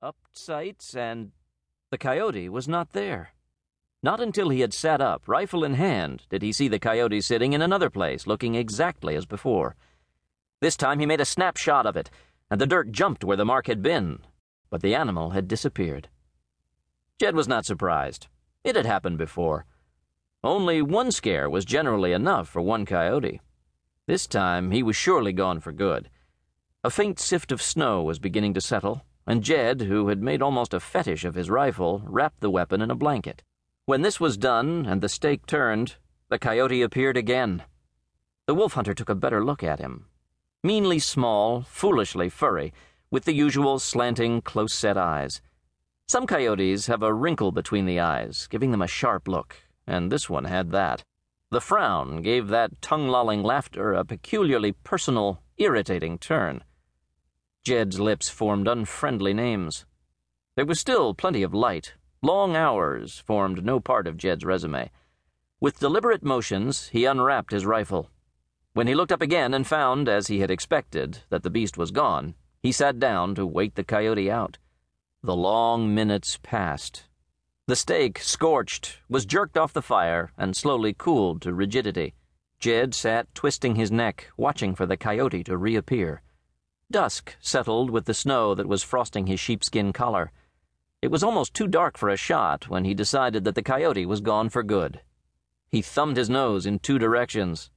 up sights, and the coyote was not there. Not until he had sat up, rifle in hand, did he see the coyote sitting in another place, looking exactly as before. This time he made a snapshot of it, and the dirt jumped where the mark had been, but the animal had disappeared. Jed was not surprised. It had happened before. Only one scare was generally enough for one coyote. This time he was surely gone for good. A faint sift of snow was beginning to settle, and Jed, who had made almost a fetish of his rifle, wrapped the weapon in a blanket. When this was done and the steak turned, the coyote appeared again. The wolf hunter took a better look at him. Meanly small, foolishly furry, with the usual slanting, close set eyes. Some coyotes have a wrinkle between the eyes, giving them a sharp look, and this one had that. The frown gave that tongue lolling laughter a peculiarly personal, irritating turn. Jed's lips formed unfriendly names. There was still plenty of light. Long hours formed no part of Jed's resume. With deliberate motions, he unwrapped his rifle. When he looked up again and found, as he had expected, that the beast was gone, he sat down to wait the coyote out. The long minutes passed. The steak, scorched, was jerked off the fire and slowly cooled to rigidity. Jed sat twisting his neck, watching for the coyote to reappear. Dusk settled with the snow that was frosting his sheepskin collar. It was almost too dark for a shot when he decided that the coyote was gone for good. He thumbed his nose in two directions.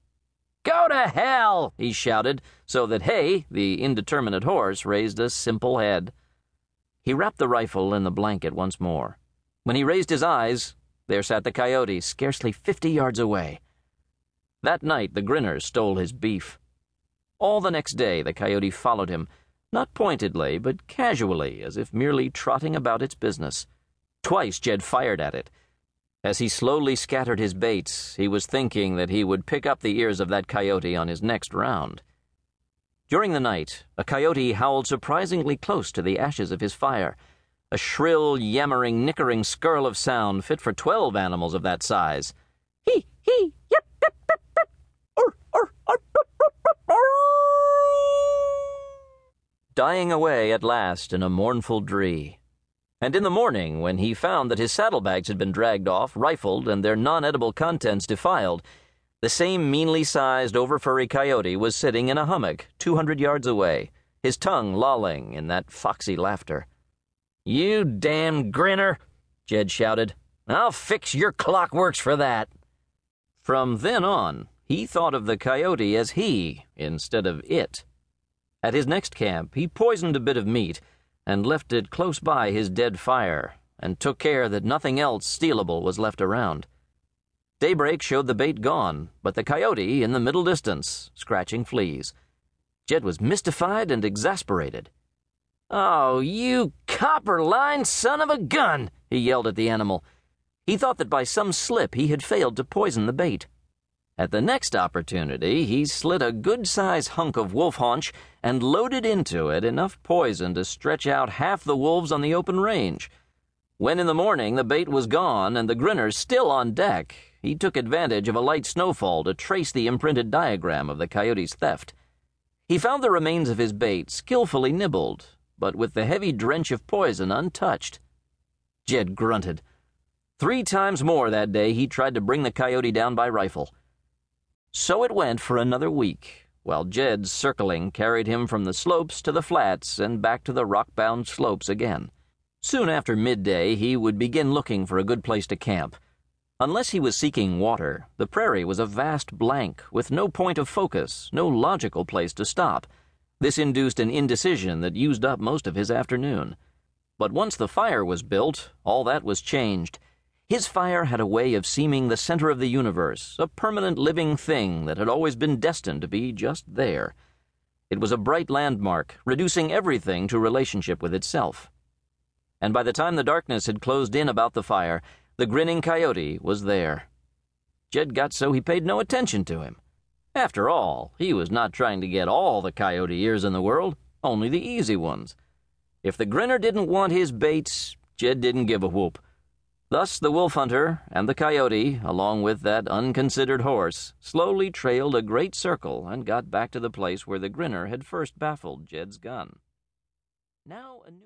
Go to hell! he shouted, so that Hay, the indeterminate horse, raised a simple head. He wrapped the rifle in the blanket once more. When he raised his eyes, there sat the coyote, scarcely fifty yards away. That night, the grinner stole his beef. All the next day, the coyote followed him, not pointedly, but casually, as if merely trotting about its business. Twice Jed fired at it. As he slowly scattered his baits, he was thinking that he would pick up the ears of that coyote on his next round. During the night, a coyote howled surprisingly close to the ashes of his fire a shrill, yammering, nickering skirl of sound fit for twelve animals of that size. Dying away at last in a mournful dree. And in the morning, when he found that his saddlebags had been dragged off, rifled, and their non edible contents defiled, the same meanly sized, over furry coyote was sitting in a hummock two hundred yards away, his tongue lolling in that foxy laughter. You damn grinner, Jed shouted. I'll fix your clockworks for that. From then on, he thought of the coyote as he instead of it. At his next camp, he poisoned a bit of meat and left it close by his dead fire and took care that nothing else stealable was left around. Daybreak showed the bait gone, but the coyote in the middle distance, scratching fleas. Jed was mystified and exasperated. Oh, you copper lined son of a gun! he yelled at the animal. He thought that by some slip he had failed to poison the bait. At the next opportunity, he slit a good sized hunk of wolf haunch and loaded into it enough poison to stretch out half the wolves on the open range. When in the morning the bait was gone and the grinners still on deck, he took advantage of a light snowfall to trace the imprinted diagram of the coyote's theft. He found the remains of his bait skillfully nibbled but with the heavy drench of poison untouched. Jed grunted. Three times more that day he tried to bring the coyote down by rifle. So it went for another week, while Jed's circling carried him from the slopes to the flats and back to the rock bound slopes again. Soon after midday, he would begin looking for a good place to camp. Unless he was seeking water, the prairie was a vast blank with no point of focus, no logical place to stop. This induced an indecision that used up most of his afternoon. But once the fire was built, all that was changed. His fire had a way of seeming the center of the universe, a permanent living thing that had always been destined to be just there. It was a bright landmark, reducing everything to relationship with itself. And by the time the darkness had closed in about the fire, the grinning coyote was there. Jed got so he paid no attention to him. After all, he was not trying to get all the coyote ears in the world, only the easy ones. If the grinner didn't want his baits, Jed didn't give a whoop. Thus the wolf hunter and the coyote, along with that unconsidered horse, slowly trailed a great circle and got back to the place where the grinner had first baffled Jed's gun. Now a new